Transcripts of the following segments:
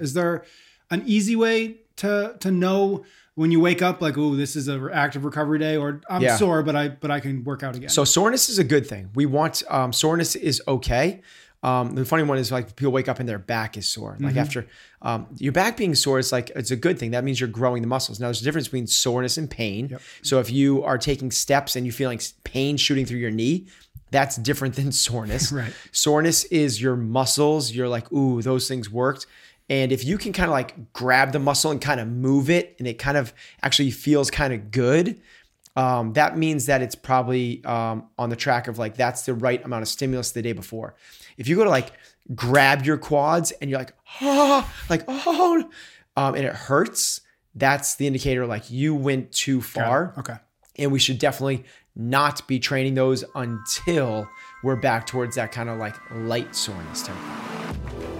Is there an easy way to to know when you wake up like, oh, this is a active recovery day, or I'm Yeah. sore, but I but I can work out again. So soreness is a good thing. We want um, soreness is okay. Um, the funny one is like people wake up and their back is sore. Like after um, your back being sore is like it's a good thing. That means you're growing the muscles. Now there's a difference between soreness and pain. So if you are taking steps and you feel like pain shooting through your knee, that's different than soreness. Right. Soreness is your muscles. You're like, ooh, those things worked. And if you can kind of like grab the muscle and kind of move it, and it kind of actually feels kind of good, um, that means that it's probably um, on the track of like that's the right amount of stimulus the day before. If you go to like grab your quads and you're like, oh, like, oh, um, and it hurts, that's the indicator like you went too far. okay. And we should definitely not be training those until we're back towards that kind of like light soreness tempo.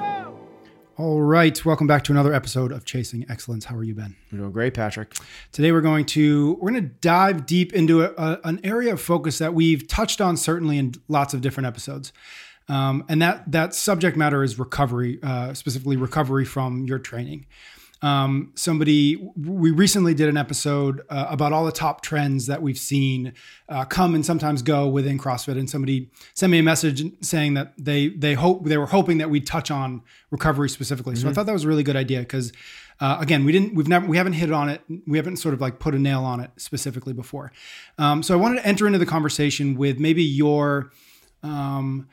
All right, welcome back to another episode of Chasing Excellence. How are you, Ben? You're doing great, Patrick. Today we're going to we're going to dive deep into a, a- an area of focus that we've touched on certainly in lots of different episodes, um, and that that subject matter is recovery, uh, specifically recovery from your training. Um, somebody we recently did an episode uh, about all the top trends that we've seen uh, come and sometimes go within CrossFit, and somebody sent me a message saying that they they hope they were hoping that we'd touch on recovery specifically. So I thought that was a really good idea because uh, again we didn't we've never we haven't hit on it we haven't sort of like put a nail on it specifically before. Um, so I wanted to enter into the conversation with maybe your um,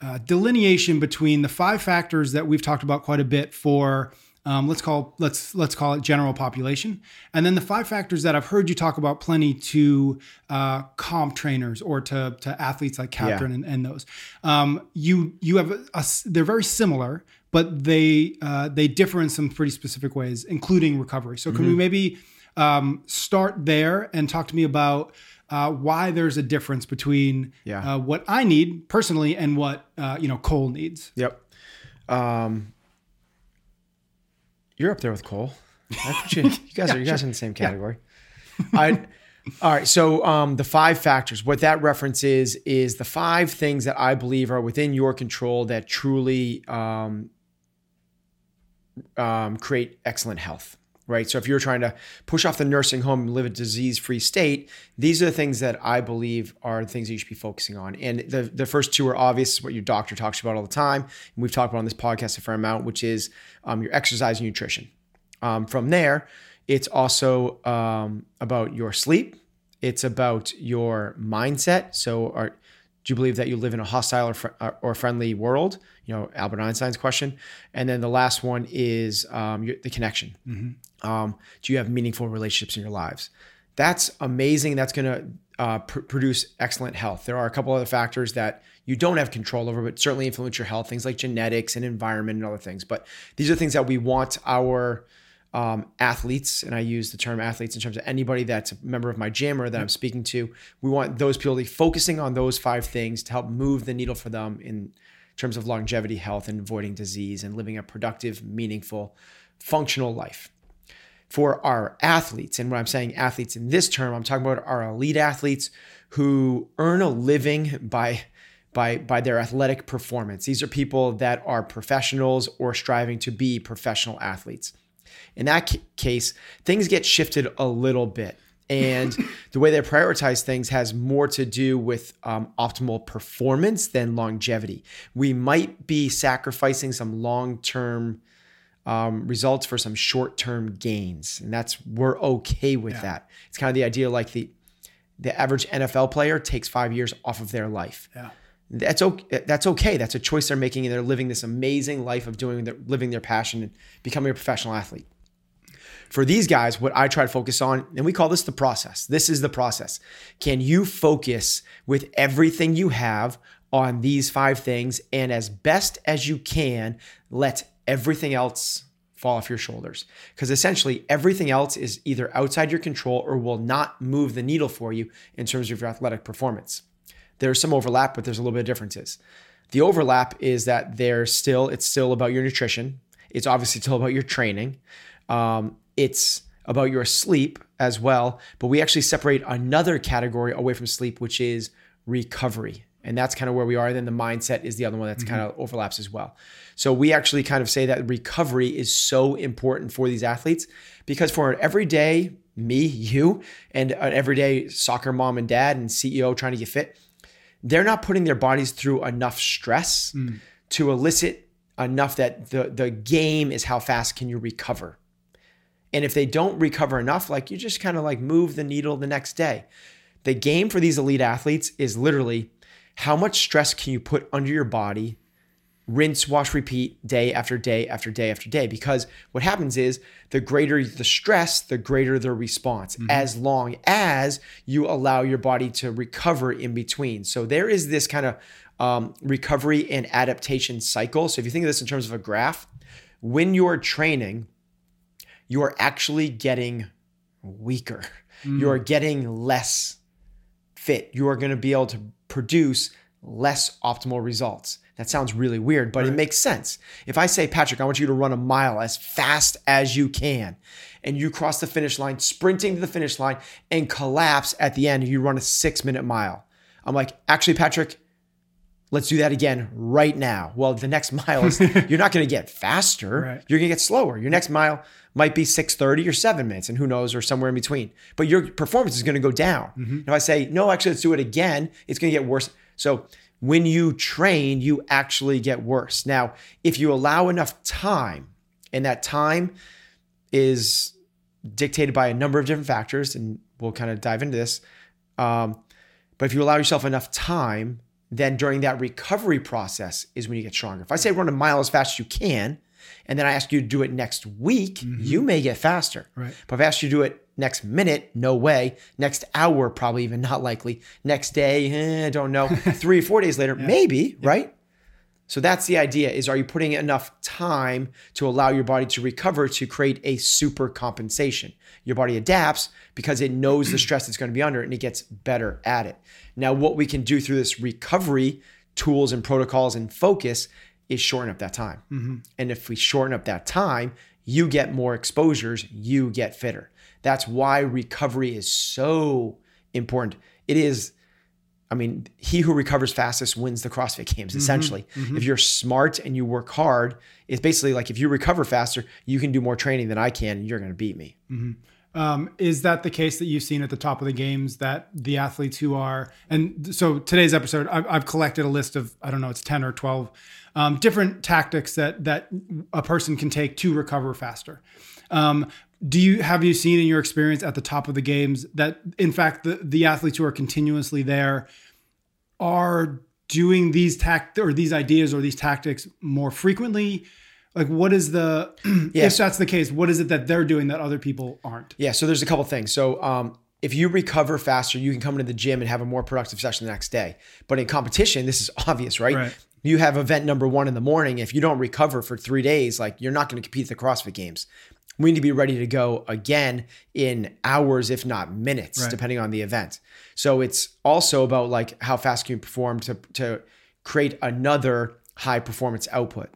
uh, delineation between the five factors that we've talked about quite a bit for um, let's call let's let's call it general population, and then the five factors that I've heard you talk about plenty to uh, comp trainers or to to athletes like Katrin and, and those. Um, you you have a, a they're very similar, but they uh, they differ in some pretty specific ways, including recovery. So can we maybe um, start there and talk to me about uh, why there's a difference between Yeah. uh, what I need personally and what uh, you know Cole needs. Yep. Um, you're up there with Cole. You, you guys are you guys are in the same category. I all right. So um, the five factors. What that reference is is the five things that I believe are within your control that truly um, um, create excellent health. Right. So if you're trying to push off the nursing home and live a disease-free state, these are the things that I believe are the things that you should be focusing on. And the the first two are obvious, what your doctor talks about all the time, and we've talked about on this podcast a fair amount, which is um, your exercise and nutrition. Um, from there, it's also um, about your sleep. It's about your mindset. So, are, do you believe that you live in a hostile or, fr- or friendly world? You know, Albert Einstein's question. And then the last one is um, your, the connection. Um, do you have meaningful relationships in your lives? That's amazing. That's going to uh, pr- produce excellent health. There are a couple other factors that you don't have control over, but certainly influence your health, things like genetics and environment and other things. But these are things that we want our um, athletes, and I use the term athletes in terms of anybody that's a member of my gym or that I'm speaking to. We want those people to be focusing on those five things to help move the needle for them in terms of longevity, health, and avoiding disease and living a productive, meaningful, functional life for our athletes. And when I'm saying athletes in this term, I'm talking about our elite athletes who earn a living by by by their athletic performance. These are people that are professionals or striving to be professional athletes. In that ca- case, things get shifted a little bit. And the way they prioritize things has more to do with um, optimal performance than longevity. We might be sacrificing some long term um, results for some short-term gains, and that's we're okay with that. It's kind of the idea like the the average NFL player takes five years off of their life. Yeah. That's okay. That's okay. That's a choice they're making, and they're living this amazing life of doing their living their passion and becoming a professional athlete. For these guys, what I try to focus on, and we call this the process. This is the process. Can you focus with everything you have on these five things, and as best as you can, let everything else fall off your shoulders. Because essentially everything else is either outside your control or will not move the needle for you in terms of your athletic performance. There's some overlap, but there's a little bit of differences. The overlap is that there's still, it's still about your nutrition. It's obviously still about your training. Um, it's about your sleep as well. But we actually separate another category away from sleep, which is recovery. And that's kind of where we are. And then the mindset is the other one that's mm-hmm. kind of overlaps as well. So we actually kind of say that recovery is so important for these athletes because for an everyday me, you, and an everyday soccer mom and dad and CEO trying to get fit, they're not putting their bodies through enough stress mm. to elicit enough that the, the game is how fast can you recover. And if they don't recover enough, like you just kind of like move the needle the next day. The game for these elite athletes is literally how much stress can you put under your body, rinse, wash, repeat day after day after day after day. Because what happens is the greater the stress, the greater the response, mm-hmm. as long as you allow your body to recover in between. So there is this kind of um, recovery and adaptation cycle. So if you think of this in terms of a graph, when you're training, you are actually getting weaker. Mm. You are getting less fit. You are going to be able to produce less optimal results. That sounds really weird, but right. it makes sense. If I say, Patrick, I want you to run a mile as fast as you can, and you cross the finish line, sprinting to the finish line, and collapse at the end, you run a six minute mile. I'm like, actually, Patrick, let's do that again right now. Well, the next mile is you're not going to get faster. Right. You're going to get slower. Your next mile might be 6:30 or 7 minutes and who knows or somewhere in between. But your performance is going to go down. Mm-hmm. If I say, "No, actually let's do it again," it's going to get worse. So, when you train, you actually get worse. Now, if you allow enough time, and that time is dictated by a number of different factors, and we'll kind of dive into this. Um, but if you allow yourself enough time, then during that recovery process is when you get stronger. If I say run a mile as fast as you can, and then I ask you to do it next week, mm-hmm. you may get faster. Right. But if I ask you to do it next minute, no way. Next hour, probably even not likely. Next day, eh, I don't know. Three or four days later, yeah. maybe, yeah. right? So that's the idea is are you putting enough time to allow your body to recover to create a super compensation? Your body adapts because it knows the stress it's going to be under and it gets better at it. Now, what we can do through this recovery tools and protocols and focus is shorten up that time. Mm-hmm. And if we shorten up that time, you get more exposures, you get fitter. That's why recovery is so important. It is, I mean, he who recovers fastest wins the CrossFit Games, mm-hmm. essentially. Mm-hmm. If you're smart and you work hard, it's basically like if you recover faster, you can do more training than I can, and you're going to beat me. Um, is that the case that you've seen at the top of the games that the athletes who are, and so today's episode, I've, I've collected a list of, I don't know, it's 10 or 12 um, different tactics that that a person can take to recover faster. Um, do you have you seen in your experience at the top of the games that in fact the the athletes who are continuously there are doing these tact or these ideas or these tactics more frequently? Like what is the yes. if that's the case, what is it that they're doing that other people aren't? Yeah, so there's a couple things. So um, if you recover faster, you can come into the gym and have a more productive session the next day. But in competition, this is obvious, right? right you have event number one in the morning. If you don't recover for three days, like you're not going to compete at the CrossFit Games. We need to be ready to go again in hours, if not minutes, right. depending on the event. So it's also about like how fast can you perform to to create another high performance output.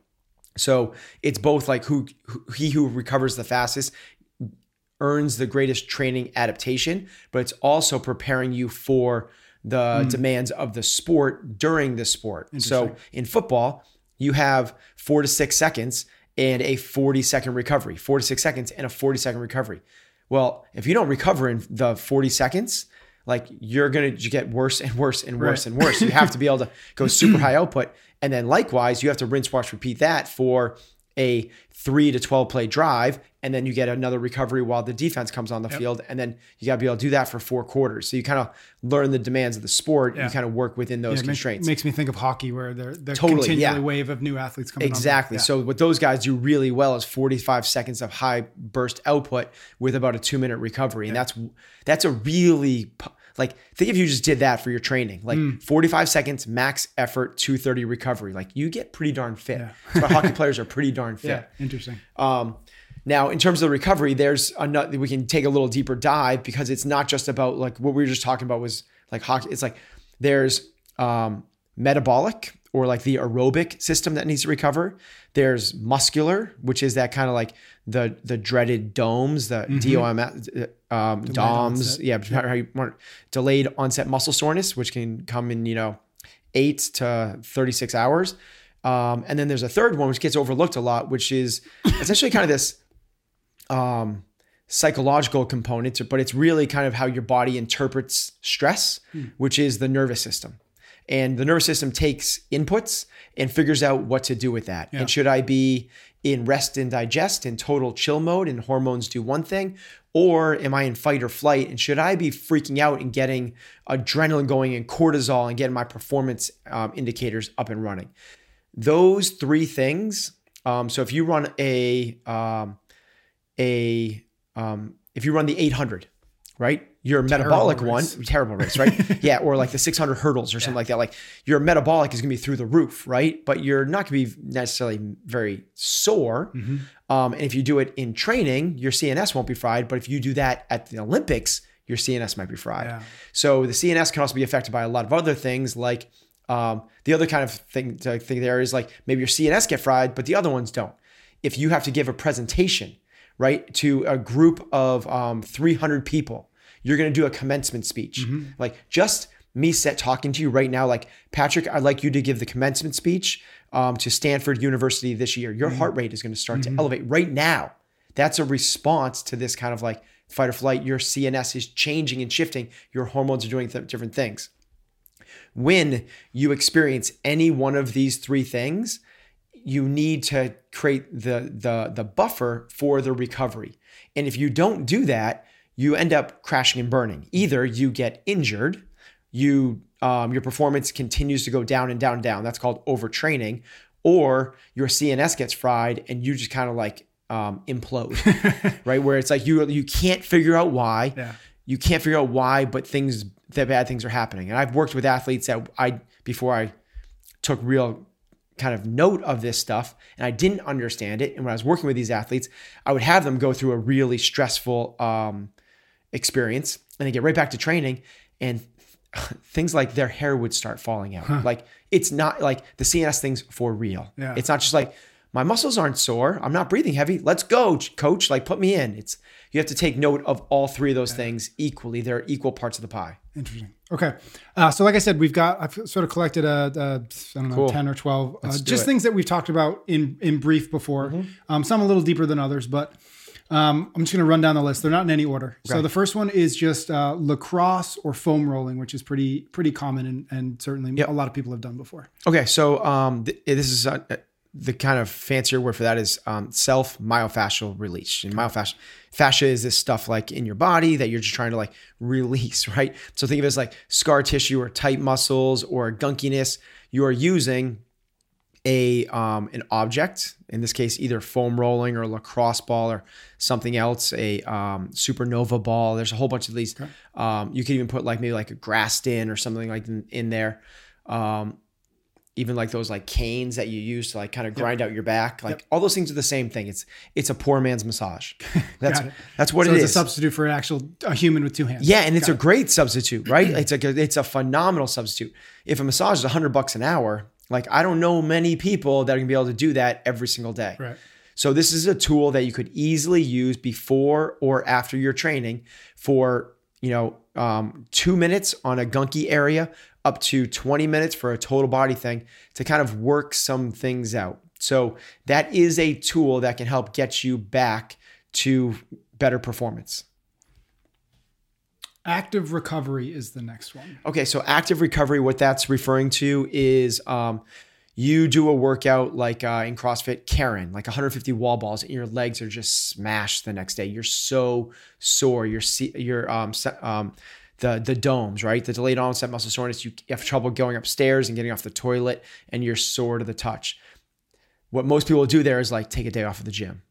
So it's both like who, who he who recovers the fastest earns the greatest training adaptation, but it's also preparing you for the mm. demands of the sport during the sport. So in football, you have four to six seconds and a 40 second recovery, four to six seconds and a 40 second recovery. Well, if you don't recover in the 40 seconds, like you're going to get worse and worse and worse right. and worse. You have to be able to go super high output. And then likewise, you have to rinse, wash, repeat that for a three to 12 play drive and then you get another recovery while the defense comes on the yep. field and then you got to be able to do that for four quarters so you kind of learn the demands of the sport yeah. you kind of work within those yeah, constraints makes, makes me think of hockey where they're, they're totally, continually yeah. wave of new athletes coming exactly so what those guys do really well is 45 seconds of high burst output with about a two minute recovery and that's that's a really like, think if you just did that for your training, like mm. 45 seconds, max effort, 230 recovery. Like, you get pretty darn fit. Yeah. That's why hockey players are pretty darn fit. Yeah, interesting. Um, Now, in terms of the recovery, there's another, we can take a little deeper dive because it's not just about like what we were just talking about was like hockey. It's like there's um, metabolic or like the aerobic system that needs to recover. There's muscular, which is that kind of like the the dreaded DOMS, the DOM, um, DOMS, onset. yeah, how you want delayed onset muscle soreness, which can come in you know eight to thirty six hours. Um, and then there's a third one which gets overlooked a lot, which is essentially kind of this um, psychological component, but it's really kind of how your body interprets stress, which is the nervous system. And the nervous system takes inputs and figures out what to do with that. And should I be in rest and digest in total chill mode and hormones do one thing? Or am I in fight or flight? And should I be freaking out and getting adrenaline going and cortisol and getting my performance um, indicators up and running? Those three things. Um, so if you run a um, a um, if you run the 800, right? Your metabolic one, terrible race, right? yeah, or like the 600 hurdles or something like that. Like your metabolic is going to be through the roof, right? But you're not going to be necessarily very sore. Mm-hmm. Um, and if you do it in training, your CNS won't be fried. But if you do that at the Olympics, your CNS might be fried. Yeah. So the CNS can also be affected by a lot of other things, like um, the other kind of thing to think there is like maybe your CNS get fried, but the other ones don't. If you have to give a presentation, right, to a group of um, 300 people, you're going to do a commencement speech. Mm-hmm. Like just me set talking to you right now, like Patrick, I'd like you to give the commencement speech um, to Stanford University this year. Your mm-hmm. heart rate is going to start to mm-hmm. elevate right now. That's a response to this kind of like fight or flight. Your CNS is changing and shifting. Your hormones are doing th- different things. When you experience any one of these three things, you need to create the the the buffer for the recovery. And if you don't do that, you end up crashing and burning. Either you get injured, you um, your performance continues to go down and down and down. That's called overtraining, or your CNS gets fried and you just kind of like um, implode, right? Where it's like you you can't figure out why. Yeah. You can't figure out why, but things that bad things are happening. And I've worked with athletes that I before I took real kind of note of this stuff and I didn't understand it. And when I was working with these athletes, I would have them go through a really stressful um, experience and they get right back to training and things like their hair would start falling out. Like it's not like the CNS things for real. Yeah. It's not just like my muscles aren't sore. I'm not breathing heavy. Let's go, coach. Like put me in. It's you have to take note of all three of those things equally. They're equal parts of the pie. Interesting. Okay. Uh, so, like I said, we've got I've sort of collected a, a I don't know Cool. ten or twelve, uh, just. Mm-hmm. things that we've talked about in in brief before. Um, some a little deeper than others, but um, I'm just going to run down the list. They're not in any order. So the first one is just uh, lacrosse or foam rolling, which is pretty pretty common and, and certainly a lot of people have done before. Okay, so um, th- this is uh, the kind of fancier word for that is um, self myofascial release. And myofascia fascia is this stuff like in your body that you're just trying to like release, right? So think of it as like scar tissue or tight muscles or gunkiness. You are using a um, an object, in this case, either foam rolling or lacrosse ball or something else, a um, supernova ball. There's a whole bunch of these. Um, you could even put like maybe like a Graston or something like in, in there. Um, even like those like canes that you use to like kind of grind out your back, like all those things are the same thing. It's it's a poor man's massage. That's that's what so it it's is. a substitute for an actual a human with two hands. Yeah, and it's a great substitute, right? It's like a, it's a phenomenal substitute. If a massage is hundred bucks an hour, like I don't know many people that are gonna be able to do that every single day. Right. So this is a tool that you could easily use before or after your training for you know um, two minutes on a gunky area, up to twenty minutes for a total body thing to kind of work some things out. So that is a tool that can help get you back to better performance. Active recovery is the next one. Okay, so active recovery, what that's referring to is um, you do a workout like uh, in CrossFit, Karen, like 150 wall balls, and your legs are just smashed the next day. You're so sore. You're se- you're um, um, the the DOMS, right? The delayed onset muscle soreness. You have trouble going upstairs and getting off the toilet, and you're sore to the touch. What most people do there is like take a day off of the gym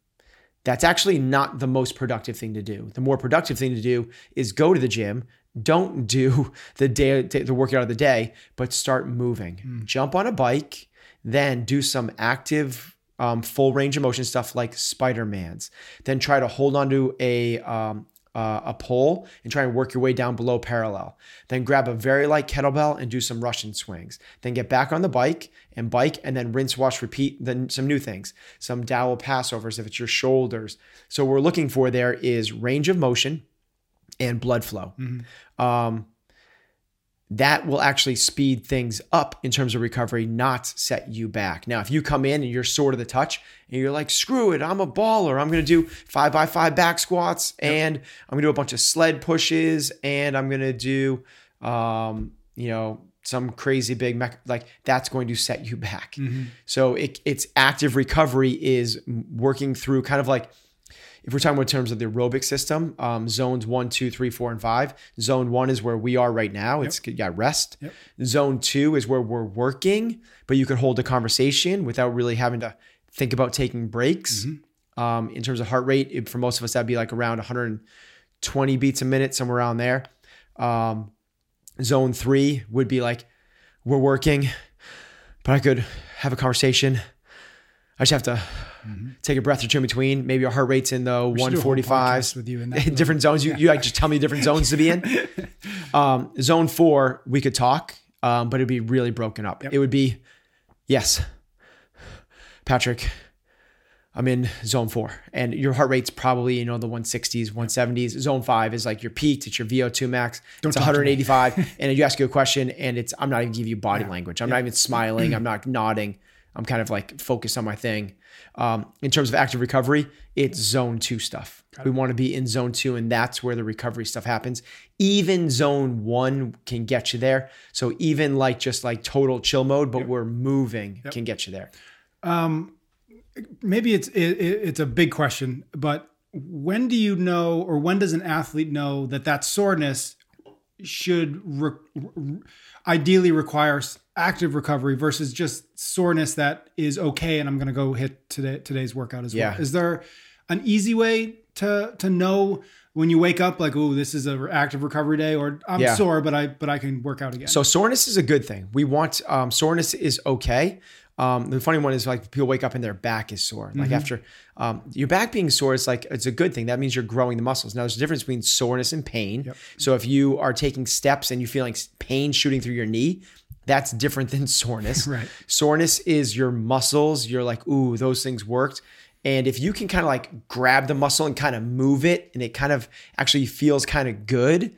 that's actually not the most productive thing to do. The more productive thing to do is go to the gym. Don't do the day the workout of the day, but start moving. Jump on a bike, then do some active um, full range of motion stuff like Spider Man's. Then try to hold onto a um, uh, a pole and try and work your way down below parallel. Then grab a very light kettlebell and do some Russian swings. Then get back on the bike and bike and then rinse, wash, repeat. Then some new things, some dowel passovers if it's your shoulders. So what we're looking for there is range of motion and blood flow. Um, that will actually speed things up in terms of recovery, not set you back. Now, if you come in and you're sore to the touch and you're like, screw it, I'm a baller. I'm going to do five by five back squats and I'm going to do a bunch of sled pushes and I'm going to do, um, you know, some crazy big mech, like that's going to set you back. So it, it's active recovery is working through kind of like, if we're talking about in terms of the aerobic system, um, zones one, two, three, four, and five. Zone one is where we are right now. It's you got rest. Yep. Zone two is where we're working, but you can hold a conversation without really having to think about taking breaks. Um, in terms of heart rate, it- for most of us, that'd be like around 120 beats a minute, somewhere around there. Um, zone three would be like we're working, but I could have a conversation. I just have to take a breath or two in between. Maybe your heart rate's in the Mm-hmm. a whole 145s with you in that different zones. You, you like just tell me different zones to be in. Um, zone four, we could talk, um, but it'd be really broken up. It would be, yes, Patrick, I'm in zone four, and your heart rate's probably you know the 160s, 170s. Zone five is like your peak. It's your VO2 max. it's to me. 185, and you ask you a question, and it's I'm not even giving you body language. I'm not even smiling. I'm not nodding. I'm kind of like focused on my thing. Um, in terms of active recovery, it's zone two stuff. We want to be in zone two, and that's where the recovery stuff happens. Even zone one can get you there. So even like just like total chill mode, but we're moving can get you there. maybe it's it, it- it's a big question, but when do you know, or when does an athlete know that that soreness should re- ideally require active recovery versus just soreness that is okay, and I'm going to go hit today today's workout as Yeah. well? Is there an easy way to to know when you wake up, like, oh, this is a active recovery day, or I'm Yeah. sore, but I but I can work out again? So soreness is a good thing. We want um, soreness is okay. Um, the funny one is like people wake up and their back is sore. Like after um, your back being sore, it's like it's a good thing. That means you're growing the muscles. Now there's a difference between soreness and pain. So if you are taking steps and you feeling pain shooting through your knee, that's different than soreness. Right. Soreness is your muscles. You're like, ooh, those things worked. And if you can kind of like grab the muscle and kind of move it, and it kind of actually feels kind of good,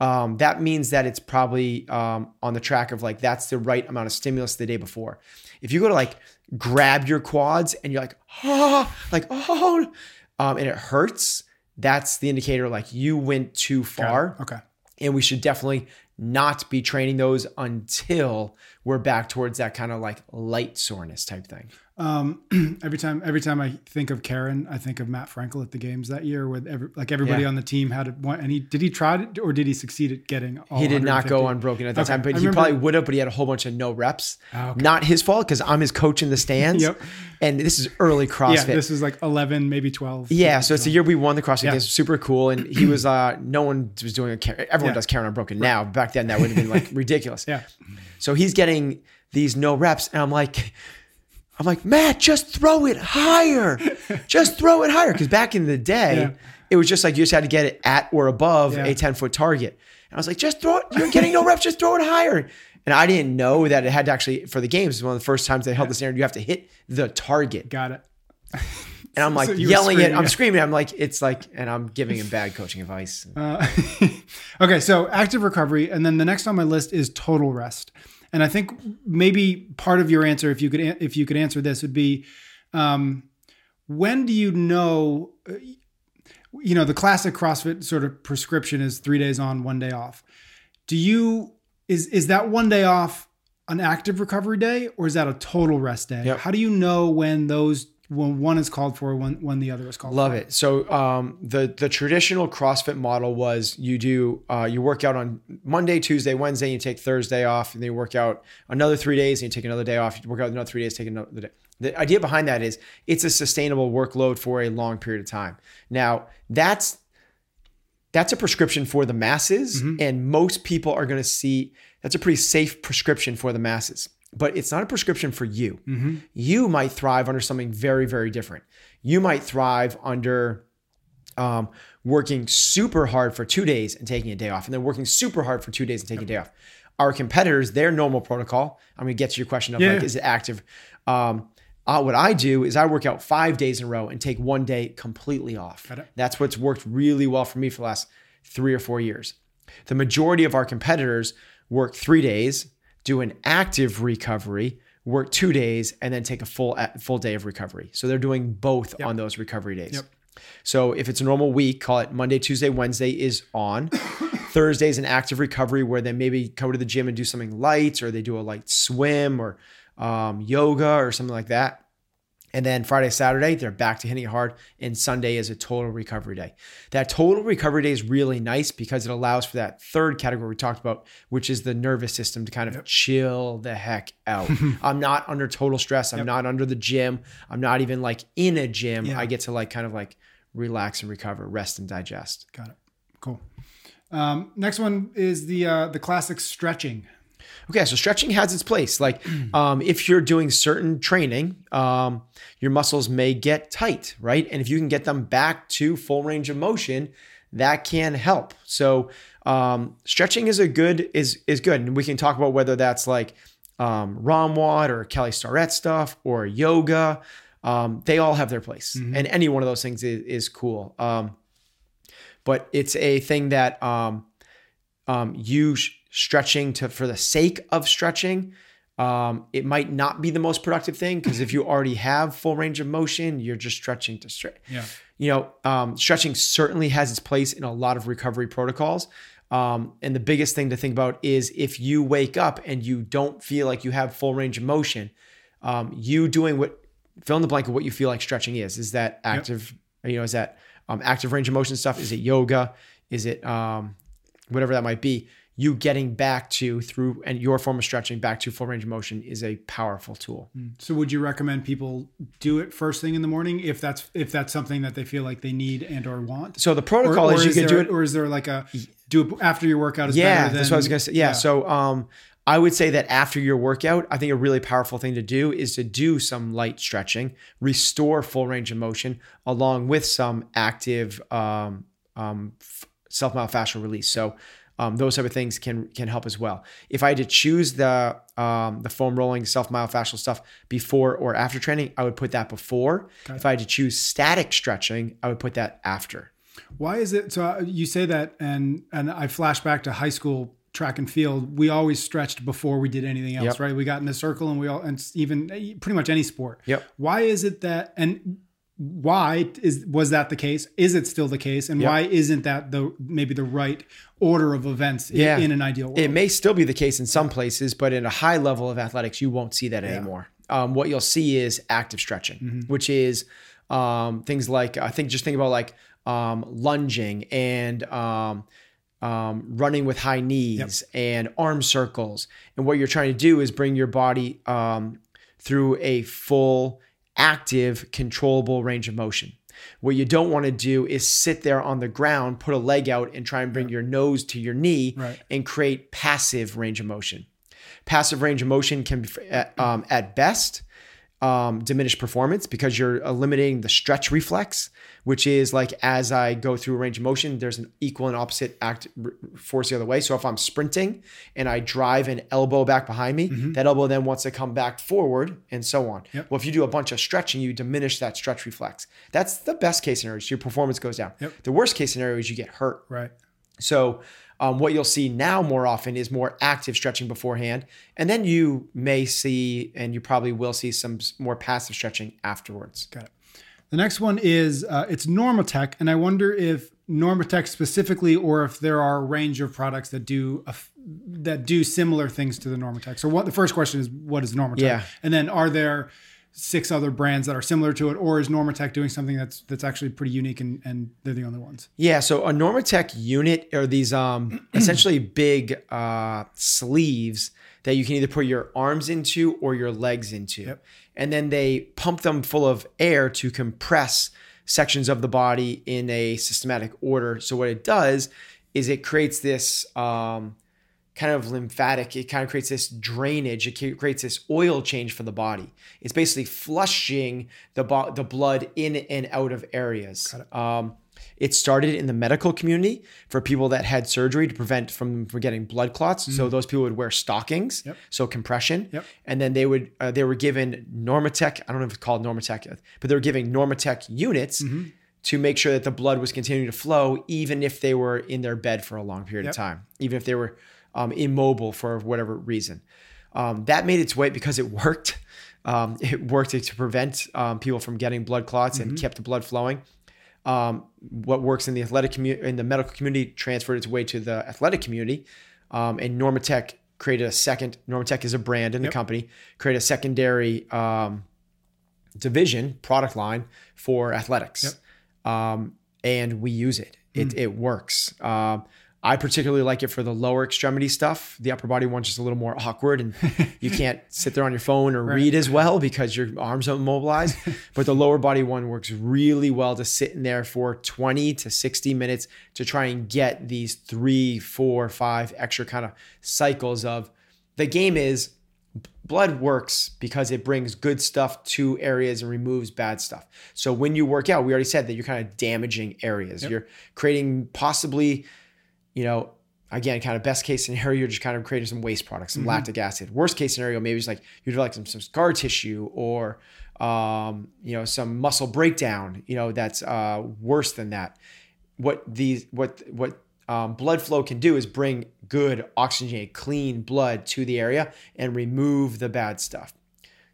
um, that means that it's probably um, on the track of like that's the right amount of stimulus the day before. If you go to like grab your quads and you're like, oh, like, oh, um, and it hurts, that's the indicator like you went too far. okay. And we should definitely not be training those until we're back towards that kind of like light soreness type thing. Um, every time, every time I think of Karen, I think of Matt Frankel at the games that year, with every, like everybody Yeah. on the team had one. And he did he try to, or did he succeed at getting? All He did not go unbroken at that Okay. time, but I he probably would have, but he had a whole bunch of no reps. Ah, okay. Not his fault because I'm his coach in the stands. Yep. And this is early CrossFit. Yeah, this was like eleven, maybe twelve. Yeah, so it's the year we won the CrossFit Yeah. Games. Super cool, and he was. uh No one was doing a. Karen- Everyone Yeah. does Karen Unbroken now. Back then, that would have been like ridiculous. Yeah. So he's getting these no reps, and I'm like, I'm like, Matt, just throw it higher, just throw it higher. Because back in the day, Yeah. it was just like you just had to get it at or above Yeah. a 10 foot target. And I was like, just throw it. You're getting no reps, just throw it higher. And I didn't know that it had to actually for the games. One of the first times they held the standard. You have to hit the target. got it. And I'm like So yelling it. I'm screaming. I'm like, it's like, and I'm giving him bad coaching advice. Uh, okay, so active recovery, and then the next on my list is total rest. And I think maybe part of your answer, if you could, if you could answer this, would be, um, when do you know? uh, You know, the classic CrossFit sort of prescription is three days on, one day off. Do you is is that one day off an active recovery day, or is that a total rest day? Yep. How do you know when those when one is called for, when when the other is called Love for? it. So um, the the traditional CrossFit model was you do uh, you work out on Monday, Tuesday, Wednesday, and you take Thursday off, and then you work out another three days, and you take another day off. You work out another three days, take another day. The idea behind that is it's a sustainable workload for a long period of time. Now that's that's a prescription for the masses, and most people are going to see that's a pretty safe prescription for the masses. But it's not a prescription for you. You might thrive under something very, very different. You might thrive under um, working super hard for two days and taking a day off, and then working super hard for two days and taking a day off. Our competitors, their normal protocol. I'm gonna get to your question of Yeah. like, is it active? Um, uh, what I do is I work out five days in a row and take one day completely off. That's what's worked really well for me for the last three or four years. The majority of our competitors work three days, do an active recovery, work two days, and then take a full full day of recovery. So they're doing both on those recovery days. Yep. So if it's a normal week, call it Monday, Tuesday, Wednesday is on. Thursday is an active recovery where they maybe go to the gym and do something light, or they do a light swim or um, yoga or something like that. And then Friday, Saturday, they're back to hitting it hard. And Sunday is a total recovery day. That total recovery day is really nice because it allows for that third category we talked about, which is the nervous system to kind of chill the heck out. I'm not under total stress. I'm not under the gym. I'm not even like in a gym. Yeah. I get to like kind of like relax and recover, rest and digest. Got it. Cool. Um, next one is the uh, the classic stretching. Okay, so stretching has its place. Like, um, if you're doing certain training, um, your muscles may get tight, right? And if you can get them back to full range of motion, that can help. So, um, stretching is a good is is good, and we can talk about whether that's like um, ROMWOD or Kelly Starrett stuff or yoga. Um, they all have their place, and any one of those things is, is cool. Um, but it's a thing that um, um, you sh- stretching to for the sake of stretching um, it might not be the most productive thing because if you already have full range of motion you're just stretching to stretch Yeah. you know um, stretching certainly has its place in a lot of recovery protocols. Um, and the biggest thing to think about is if you wake up and you don't feel like you have full range of motion um, you doing what fill in the blank of what you feel like stretching is. Is that active you know is that um, active range of motion stuff? Is it yoga? Is it um, whatever that might be, you getting back to through and your form of stretching back to full range of motion is a powerful tool. So would you recommend people do it first thing in the morning if that's if that's something that they feel like they need and or want? So the protocol is you can do it. or is there like a do it after your workout is Yeah, better than that's what I was gonna say. Yeah, so um, I would say that after your workout, I think a really powerful thing to do is to do some light stretching, restore full range of motion, along with some active um, um, self myofascial release. So um, those type of things can can help as well. If I had to choose the um, the foam rolling self myofascial stuff before or after training, I would put that before. If I had to choose static stretching, I would put that after. Why is it so? uh, You say that, and and I flash back to high school track and field. We always stretched before we did anything else, Yep. right? We got in a circle, and we all, and even eh, pretty much any sport. Yep. Why is it that, and why is was that the case? Is it still the case? And why isn't that the maybe the right order of events Yeah. in an ideal world? It may still be the case in some places, but in a high level of athletics, you won't see that anymore. Um, what you'll see is active stretching, Mm-hmm. which is um, things like I think just think about like um, lunging and um, um, running with high knees and arm circles. And what you're trying to do is bring your body um, through a full, active, controllable range of motion. What you don't want to do is sit there on the ground, put a leg out, and try and bring your nose to your knee Right. and create passive range of motion. Passive range of motion can at, um, at best um, diminish performance because you're eliminating the stretch reflex, which is like as I go through a range of motion, there's an equal and opposite act force the other way. So if I'm sprinting and I drive an elbow back behind me, that elbow then wants to come back forward and so on. Yep. Well, if you do a bunch of stretching, you diminish that stretch reflex. That's the best case scenario. So your performance goes down. Yep. The worst case scenario is you get hurt. right. So, um, what you'll see now more often is more active stretching beforehand, and then you may see, and you probably will see some more passive stretching afterwards. Got it. The next one is uh, it's Normatec, and I wonder if Normatec specifically, or if there are a range of products that do a f- that do similar things to the Normatec. So, what the first question is, what is Normatec? Yeah. And then, are there six other brands that are similar to it, or is Normatec doing something that's that's actually pretty unique and, and they're the only ones? Yeah, so a Normatec unit are these um, essentially big uh, sleeves that you can either put your arms into or your legs into, Yep. and then they pump them full of air to compress sections of the body in a systematic order. So what it does is it creates this um, kind of lymphatic. It kind of creates this drainage. It creates this oil change for the body. It's basically flushing the bo- the blood in and out of areas. It. Um, it started in the medical community for people that had surgery to prevent from, from getting blood clots. Mm. So those people would wear stockings, yep. so compression, yep. and then they would uh, they were given Normatec. I don't know if it's called Normatec, but they were giving Normatec units. Mm-hmm to make sure that the blood was continuing to flow, even if they were in their bed for a long period yep. of time, even if they were um, immobile for whatever reason. Um, that made its way because it worked. Um, it worked to prevent um, people from getting blood clots mm-hmm. and kept the blood flowing. Um, what works in the athletic community, in the medical community, transferred its way to the athletic community. Um, and Normatec created a second. Normatec is a brand in yep. the company. Created a secondary division product line for athletics. Yep um, and we use it. It, mm. it works. Um, I particularly like it for the lower extremity stuff. The upper body one's just a little more awkward and you can't sit there on your phone or right. read as well because your arms are immobilized. but the lower body one works really well to sit in there for 20 to 60 minutes to try and get these three, four, five extra kind of cycles of the game is blood works because it brings good stuff to areas and removes bad stuff. So when you work out, we already said that you're kind of damaging areas. Yep. You're creating possibly, you know, again, kind of best case scenario, you're just kind of creating some waste products, some mm-hmm. lactic acid. Worst case scenario, maybe it's like you develop some, some scar tissue or, um, you know, some muscle breakdown, you know, that's uh, worse than that. What these, what, what um, blood flow can do is bring good oxygenated, clean blood to the area and remove the bad stuff.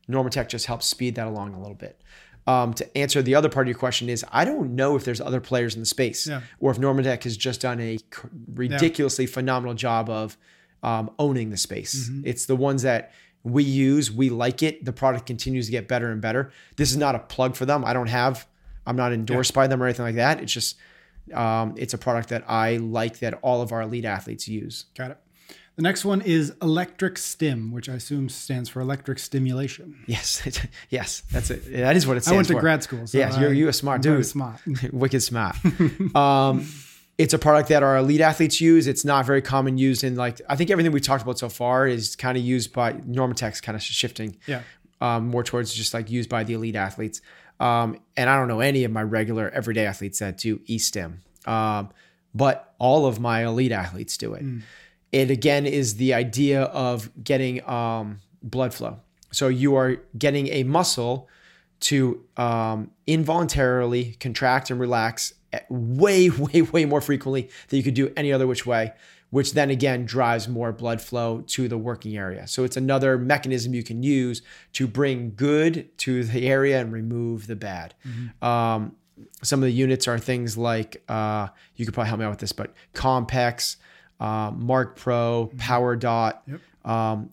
Normatec just helps speed that along a little bit. Um, to answer the other part of your question is I don't know if there's other players in the space yeah. or if Normatec has just done a ridiculously yeah. phenomenal job of um, owning the space. Mm-hmm. It's the ones that we use, we like it. The product continues to get better and better. This is not a plug for them. I don't have, I'm not endorsed yeah. by them or anything like that. It's just um, it's a product that I like that all of our elite athletes use. Got it. The next one is electric stim, which I assume stands for electric stimulation. Yes, yes, that's it. That is what it stands for. I went to for. grad school. So yeah, you're you a smart dude. smart, wicked smart. um, it's a product that our elite athletes use. It's not very common used in like I think everything we talked about so far is kind of used by Normatec's kind of shifting. Yeah. Um, more towards just like used by the elite athletes. Um, and I don't know any of my regular everyday athletes that do e-stim. Um, but all of my elite athletes do it. Mm. It again is the idea of getting um, blood flow. So you are getting a muscle to um, involuntarily contract and relax way, way, way more frequently than you could do any other which way which then again drives more blood flow to the working area. So it's another mechanism you can use to bring good to the area and remove the bad. Mm-hmm. Um, some of the units are things like uh, you could probably help me out with this, but Compex, uh, Marc Pro, mm-hmm. PowerDot, yep. um,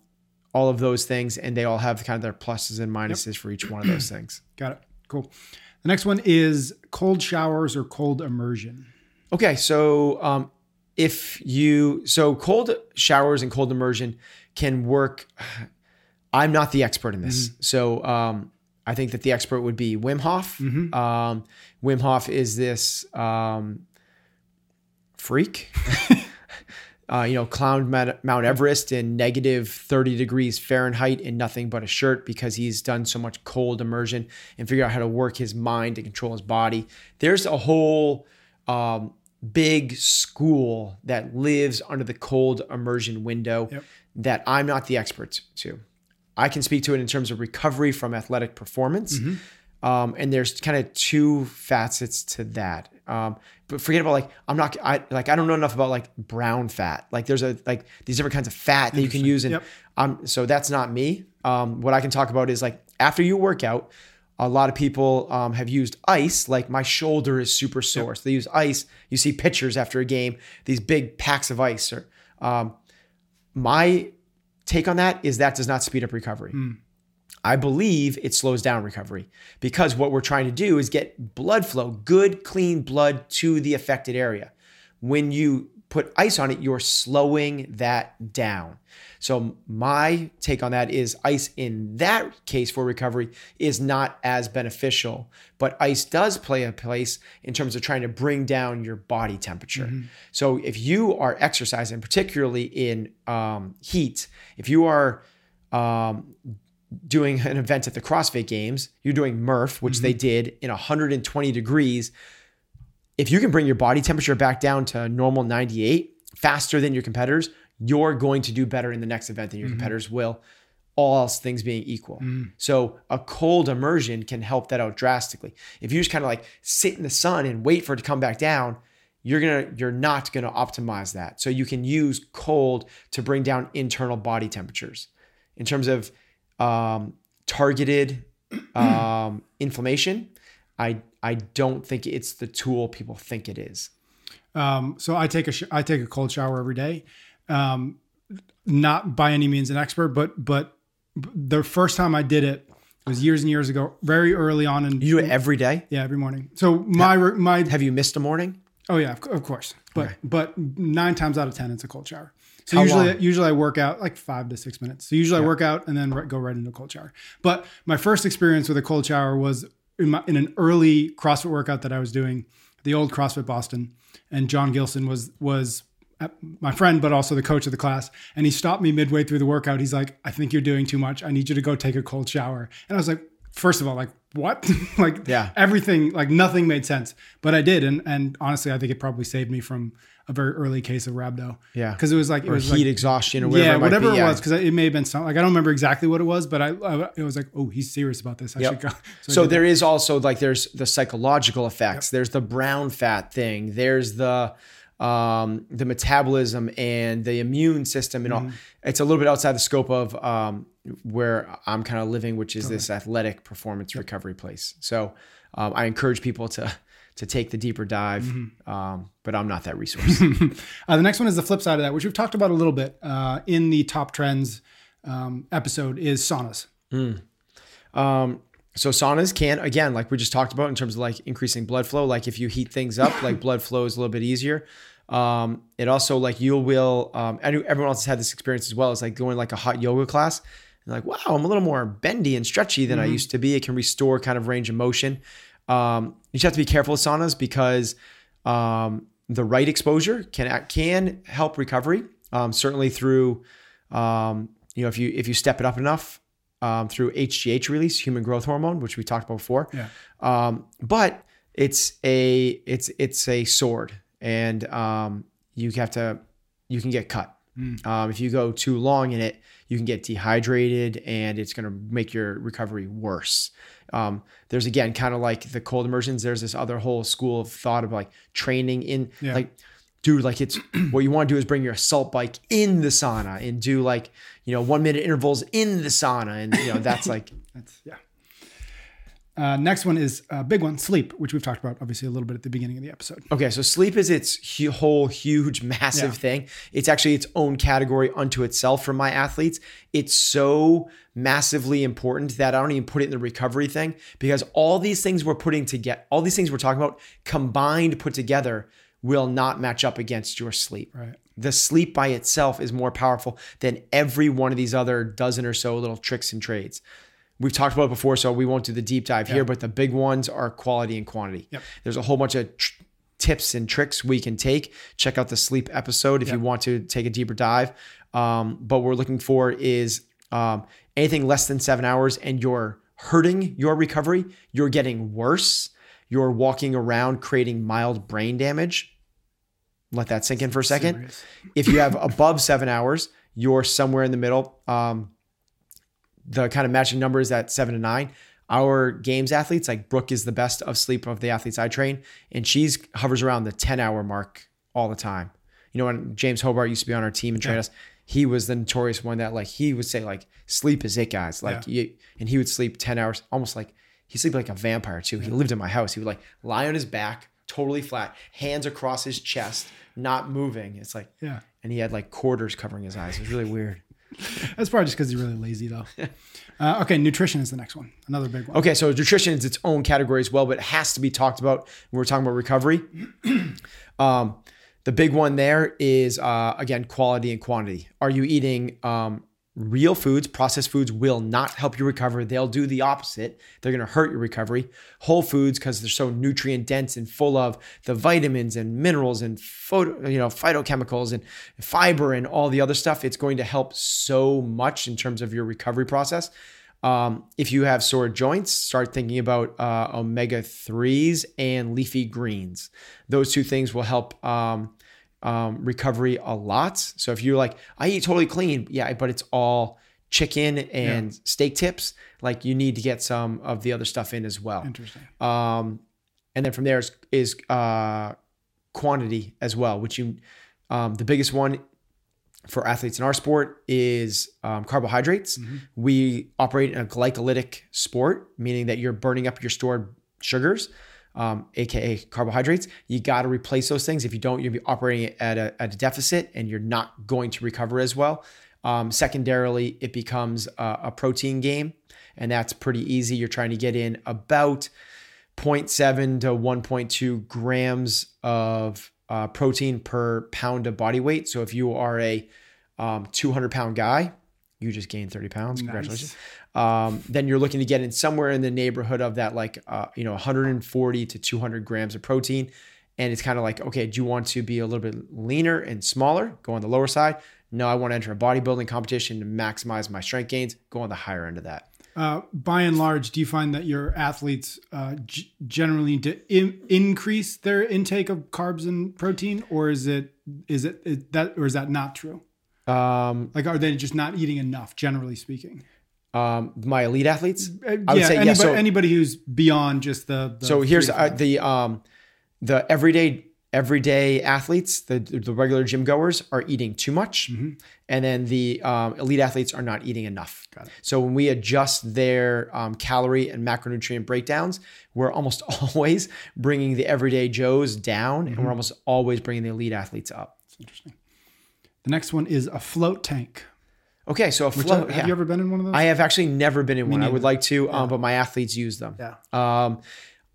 all of those things, and they all have kind of their pluses and minuses yep. for each one of those things. Got it. Cool. The next one is cold showers or cold immersion. Okay, so um, if you so cold showers and cold immersion can work. I'm not the expert in this, mm-hmm. so um, I think that the expert would be Wim Hof. Mm-hmm. Um, Wim Hof is this um, freak. uh, you know, climbed Mount Everest in negative 30 degrees Fahrenheit in nothing but a shirt because he's done so much cold immersion and figure out how to work his mind to control his body. There's a whole um, big school that lives under the cold immersion window yep. that I'm not the expert to. I can speak to it in terms of recovery from athletic performance. Mm-hmm. Um, and there's kind of two facets to that. Um, but forget about like I'm not I like I don't know enough about like brown fat. Like there's a like these different kinds of fat that you can use, and yep. um, so that's not me. Um, what I can talk about is like after you work out, a lot of people um, have used ice. Like my shoulder is super sore, yep. so they use ice. You see pictures after a game, these big packs of ice. Or um, my take on that is that does not speed up recovery. Mm. I believe it slows down recovery because what we're trying to do is get blood flow, good, clean blood to the affected area. When you put ice on it, you're slowing that down. So my take on that is ice in that case for recovery is not as beneficial, but ice does play a place in terms of trying to bring down your body temperature. So if you are exercising, particularly in um, heat, if you are um, doing an event at the CrossFit Games, you're doing Murph, which they mm-hmm. did in 120 degrees. If you can bring your body temperature back down to normal 98 faster than your competitors, you're going to do better in the next event than your mm-hmm. competitors will, all else things being equal. Mm. So a cold immersion can help that out drastically. If you just kind of like sit in the sun and wait for it to come back down, you're gonna you're not gonna optimize that. So you can use cold to bring down internal body temperatures. In terms of um, targeted um, inflammation, I I don't think it's the tool people think it is. Um, so I take a sh- I take a cold shower every day. Um, not by any means an expert, but but the first time I did it was years and years ago, very early on And You do it every day. yeah every morning. So my my Have you missed a morning? oh yeah of, of course, but Okay. but nine times out of ten it's a cold shower. So How usually long? usually I work out like five to six minutes. So usually I work out and then go right into a cold shower. But my first experience with a cold shower was in, my, in an early CrossFit workout that I was doing, the old CrossFit Boston, and John Gilson was was my friend, but also the coach of the class. And he stopped me midway through the workout. He's like, "I think you're doing too much. I need you to go take a cold shower." And I was like, first of all, like what? like Yeah. everything, like nothing made sense. But I did, and and honestly, I think it probably saved me from a very early case of rhabdo. Yeah. because it was like it Or was heat like, exhaustion or whatever. yeah, it whatever be. it Yeah. was, because it may have been something like I don't remember exactly what it was, but I, I it was like, oh, he's serious about this. I Yep. should go. So did there is also like there's the psychological effects. There's the brown fat thing. There's the um, the metabolism and the immune system and all. It's a little bit outside the scope of um, where I'm kind of living, which is this athletic performance recovery place. So um, I encourage people to to take the deeper dive, um, but I'm not that resource. Uh, the next one is the flip side of that, which we've talked about a little bit uh, in the top trends um, episode, is saunas. Um, so saunas can again, like we just talked about in terms of like increasing blood flow. Like if you heat things up, like blood flow is a little bit easier. Um, it also like you will. Um, I know everyone else has had this experience as well. It's like going like a hot yoga class. And like wow, I'm a little more bendy and stretchy than I used to be. It can restore kind of range of motion. Um, you just have to be careful with saunas because um, the right exposure can can help recovery. Um, certainly through um, you know if you if you step it up enough um, through HGH release, human growth hormone, which we talked about before. Yeah. Um, but it's a it's it's a sword, and um, you have to you can get cut. Um, if you go too long in it, you can get dehydrated, and it's going to make your recovery worse. Um, there's again kind of like the cold immersions. There's this other whole school of thought of like training in Yeah. like dude, like it's what you want to do is bring your assault bike in the sauna and do like, you know, one minute intervals in the sauna. And, you know, that's like, That's yeah. Uh, next one is a big one, sleep, which we've talked about obviously a little bit at the beginning of the episode. okay, so sleep is its hu- whole huge, massive Yeah. thing. It's actually its own category unto itself for my athletes. It's so massively important that I don't even put it in the recovery thing because all these things we're putting together, all these things we're talking about combined, put together, will not match up against your sleep. Right. the sleep by itself is more powerful than every one of these other dozen or so little tricks and trades. We've talked about it before, so we won't do the deep dive here, but the big ones are quality and quantity. Yep. There's a whole bunch of tr- tips and tricks we can take. Check out the sleep episode if you want to take a deeper dive. Um, but what we're looking for is um, anything less than seven hours and you're hurting your recovery, you're getting worse, you're walking around creating mild brain damage. Let that sink in for a second Serious. if you have above seven hours, you're somewhere in the middle. Um, the kind of matching numbers at seven to nine. Our games athletes, like Brooke, is the best of sleep of the athletes I train, and she's hovers around the ten hour mark all the time. You know, when James Hobart used to be on our team and train us, he was the notorious one that like he would say like sleep is it, guys. Like you, and he would sleep ten hours, almost like he sleep like a vampire too. He lived in my house. He would like lie on his back, totally flat, hands across his chest, not moving. It's like Yeah. and he had like quarters covering his eyes. It was really weird. That's probably just because he's really lazy though. uh, okay, nutrition is the next one. Another big one. Okay, so nutrition is its own category as well, but it has to be talked about when we're talking about recovery. um, The big one there is uh, again quality and quantity. Are you eating um, real foods? Processed foods will not help you recover. They'll do the opposite. They're going to hurt your recovery. Whole foods because they're so nutrient dense and full of the vitamins and minerals and photo, you know phytochemicals and fiber and all the other stuff. It's going to help so much in terms of your recovery process. Um, if you have sore joints, start thinking about uh, omega 3s and leafy greens. Those two things will help um, um, recovery a lot. So if you're like, I eat totally clean, yeah, but it's all chicken and yeah. steak tips, like you need to get some of the other stuff in as well. Interesting. Um, and then from there is, is uh, quantity as well, which you, um, the biggest one for athletes in our sport is um, carbohydrates. Mm-hmm. We operate in a glycolytic sport, meaning that you're burning up your stored sugars, um, aka carbohydrates. You got to replace those things. If you don't, you'll be operating at a, at a deficit and you're not going to recover as well. Um, secondarily, it becomes a, a protein game, and that's pretty easy. You're trying to get in about 0.7 to 1.2 grams of uh, protein per pound of body weight. So if you are a um, 200 pound guy, you just gained 30 pounds. Congratulations. Nice. Um, then you're looking to get in somewhere in the neighborhood of that, like, uh, you know, 140 to 200 grams of protein. And it's kind of like, okay, do you want to be a little bit leaner and smaller? Go on the lower side. No, I want to enter a bodybuilding competition to maximize my strength gains. Go on the higher end of that. Uh, by and large, do you find that your athletes uh, g- generally to in- increase their intake of carbs and protein, or is it is it is that or is that not true? Um, like, are they just not eating enough, generally speaking? Um, my elite athletes, uh, I would yeah, say, anybody, yeah, so, anybody who's beyond just the. the so here's uh, the um, the everyday everyday athletes, the, the regular gym goers, are eating too much. Mm-hmm. And then the um, elite athletes are not eating enough. So when we adjust their um, calorie and macronutrient breakdowns, we're almost always bringing the everyday Joes down mm-hmm. and we're almost always bringing the elite athletes up. That's interesting. The next one is a float tank. Okay, so a float. have yeah. you ever been in one of those? I have actually never been in Me one. Neither. I would like to, um, yeah. um, but my athletes use them. Yeah. Um,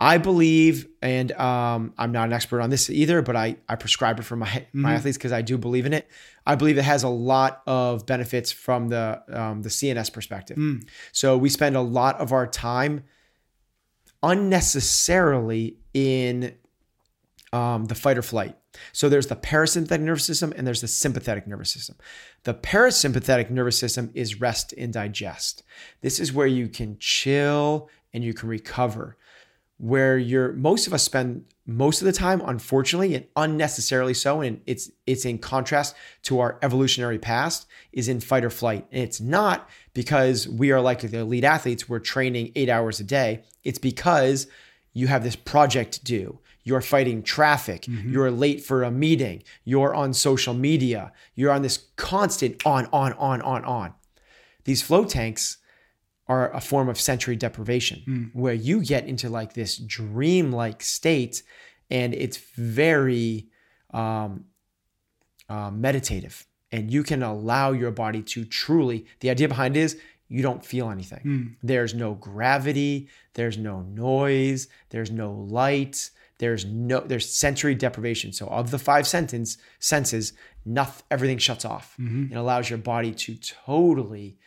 I believe, and um, I'm not an expert on this either, but I, I prescribe it for my, mm-hmm. my athletes because I do believe in it. I believe it has a lot of benefits from the um, the CNS perspective. Mm. So we spend a lot of our time unnecessarily in um, the fight or flight. So there's the parasympathetic nervous system and there's the sympathetic nervous system. The parasympathetic nervous system is rest and digest. This is where you can chill and you can recover where you're most of us spend most of the time unfortunately and unnecessarily so and it's it's in contrast to our evolutionary past is in fight or flight and it's not because we are like the elite athletes we're training 8 hours a day it's because you have this project to do you're fighting traffic. Mm-hmm. you're late for a meeting. You're on social media. You're on this constant on on on on on. These float tanks are a form of sensory deprivation mm. where you get into like this dream-like state and it's very um, uh, meditative. And you can allow your body to truly the idea behind it is you don't feel anything. Mm. there's no gravity. There's no noise. There's no light there's no there's sensory deprivation so of the five sentence senses nothing everything shuts off mm-hmm. it allows your body to totally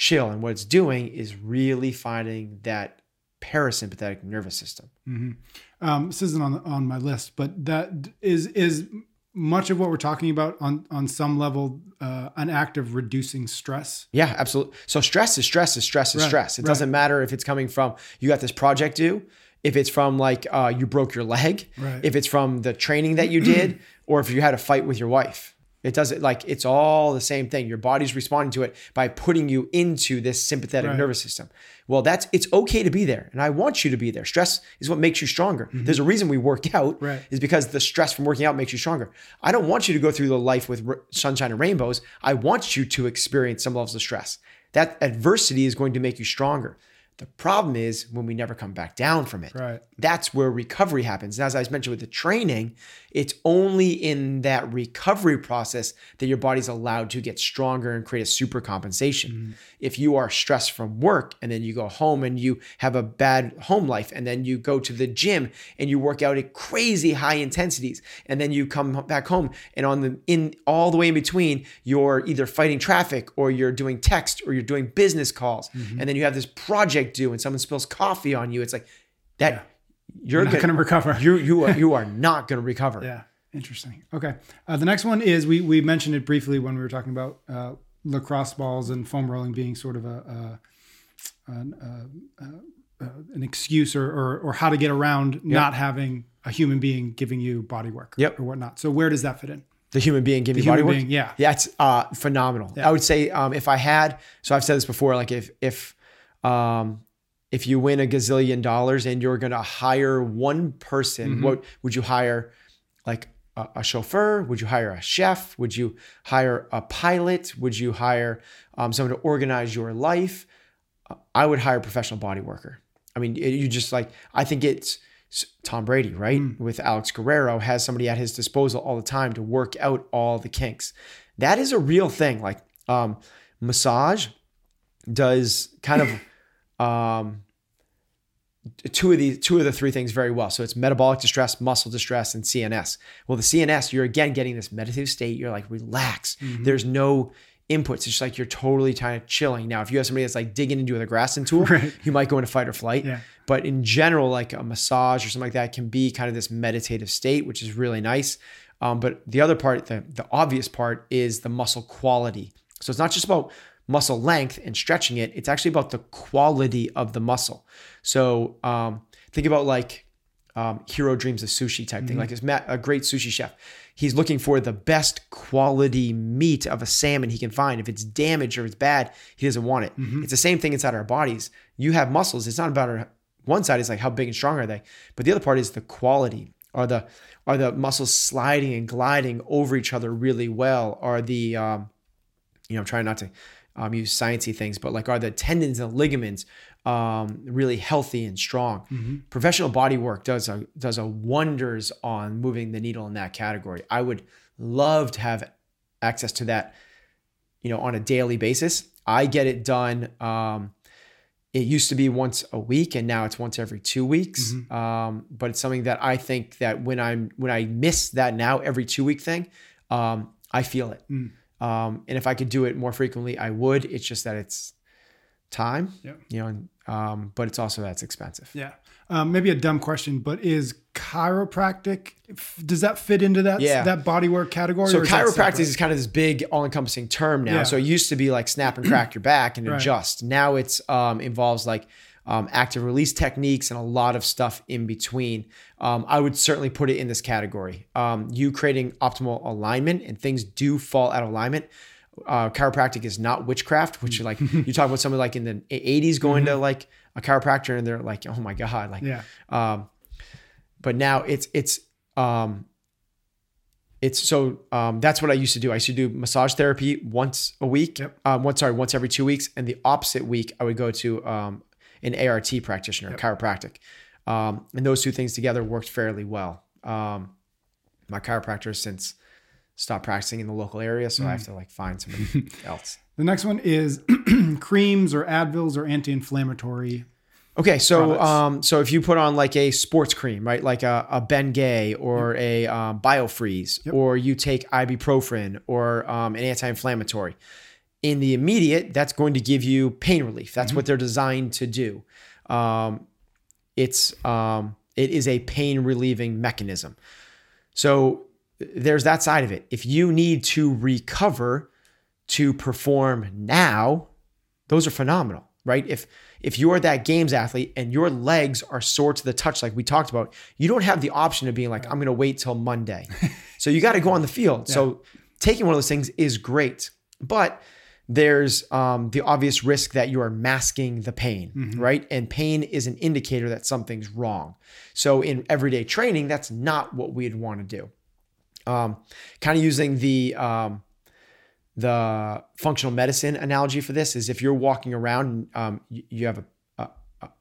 chill. And what it's doing is really finding that parasympathetic nervous system. Mm-hmm. Um, this isn't on on my list, but that is is much of what we're talking about on on some level uh, an act of reducing stress. Yeah, absolutely. So stress is stress is stress is right, stress. It right. doesn't matter if it's coming from you got this project due, if it's from like uh, you broke your leg, right. if it's from the training that you did, or if you had a fight with your wife. It doesn't like it's all the same thing. Your body's responding to it by putting you into this sympathetic right. nervous system. Well, that's it's okay to be there, and I want you to be there. Stress is what makes you stronger. Mm-hmm. There's a reason we work out right. is because the stress from working out makes you stronger. I don't want you to go through the life with sunshine and rainbows. I want you to experience some levels of stress. That adversity is going to make you stronger. The problem is when we never come back down from it. Right. That's where recovery happens. And as I mentioned with the training, it's only in that recovery process that your body's allowed to get stronger and create a super compensation. Mm-hmm. If you are stressed from work and then you go home and you have a bad home life and then you go to the gym and you work out at crazy high intensities and then you come back home and on the in all the way in between you're either fighting traffic or you're doing text or you're doing business calls Mm-hmm. and then you have this project due and someone spills coffee on you it's like that Yeah. you're Not gonna, going to recover. you you are you are not going to recover. Yeah, interesting. Okay, uh, the next one is we we mentioned it briefly when we were talking about uh, lacrosse balls and foam rolling being sort of a, a an, uh, uh, uh, an excuse or, or or how to get around not having a human being giving you body work Yep. or whatnot. So where does that fit in? The human being giving human body work. being, yeah. yeah, it's uh, phenomenal. I would say um, if I had, so I've said this before, like if if um, if you win a gazillion dollars and you're going to hire one person, Mm-hmm. what would you hire? Like a, a chauffeur? Would you hire a chef? Would you hire a pilot? Would you hire um, someone to organize your life? I would hire a professional body worker. I mean, it- you just like, I think it's Tom Brady, right? With Alex Guerrero, has somebody at his disposal all the time to work out all the kinks. That is a real thing. Like, um, massage does kind of um, two of the two of the three things very well. So it's metabolic distress, muscle distress, and CNS. Well, the CNS, you're again getting this meditative state. You're like relax. There's no inputs. It's just like you're totally kind of chilling. Now, if you have somebody that's like digging into the Graston tool, Right. you might go into fight or flight. Yeah. But in general, like a massage or something like that can be kind of this meditative state, which is really nice. Um, but the other part, the, the obvious part, is the muscle quality. So it's not just about muscle length and stretching it, it's actually about the quality of the muscle. So um, think about like um, Jiro Dreams of Sushi type thing, like it's Matt, a great sushi chef. He's looking for the best quality meat of a salmon he can find. If it's damaged or it's bad, he doesn't want it. It's the same thing inside our bodies. You have muscles. It's not about our one side is like how big and strong are they, but the other part is the quality. Are the are the muscles sliding and gliding over each other really well? Are the um, you know, I'm trying not to um, use sciencey things, but like, are the tendons and ligaments um, really healthy and strong? Professional body work does a does a wonders on moving the needle in that category. I would love to have access to that, you know, on a daily basis. I get it done. Um, it used to be once a week, and now it's once every two weeks. Um, but it's something that I think that when I'm when I miss that now every two week thing, um, I feel it. Um, and if I could do it more frequently, I would. It's just that it's time, Yeah. you know, and, um, but it's also that's expensive. Yeah. Um, maybe a dumb question, but is chiropractic does that fit into that Yeah. that bodywork category? So chiropractic is kind of this big, all-encompassing term now. Yeah. So it used to be like snap and crack your back and Right. adjust. Now it's um, involves like um, active release techniques and a lot of stuff in between. Um, I would certainly put it in this category. Um, you creating optimal alignment and things do fall out of alignment. Uh, chiropractic is not witchcraft, which like you talk about somebody like in the 80s going to like a chiropractor and they're like, oh my god, like Yeah. um, but now it's it's um, it's so um, that's what I used to do. I used to do massage therapy once a week. Yep. Um, once sorry, once every two weeks, and the opposite week I would go to um, an ART practitioner, chiropractic, um, and those two things together worked fairly well. Um, my chiropractor since stopped practicing in the local area, so I have to like find somebody else. The next one is creams or Advils or anti-inflammatory. Okay, so um, so if you put on like a sports cream, right, like a, a Bengay or a um, Biofreeze, or you take ibuprofen or um, an anti-inflammatory, in the immediate, that's going to give you pain relief. That's what they're designed to do. Um, it's um, it is a pain relieving mechanism. So there's that side of it. If you need to recover to perform now, those are phenomenal, right? If if you're that games athlete and your legs are sore to the touch, like we talked about, you don't have the option of being like, I'm gonna wait till Monday. so you got to go on the field. So taking one of those things is great, but there's um, the obvious risk that you are masking the pain, right? And pain is an indicator that something's wrong. So in everyday training, that's not what we'd want to do. Um, kind of using the um, the functional medicine analogy for this is if you're walking around and um, you, you have a,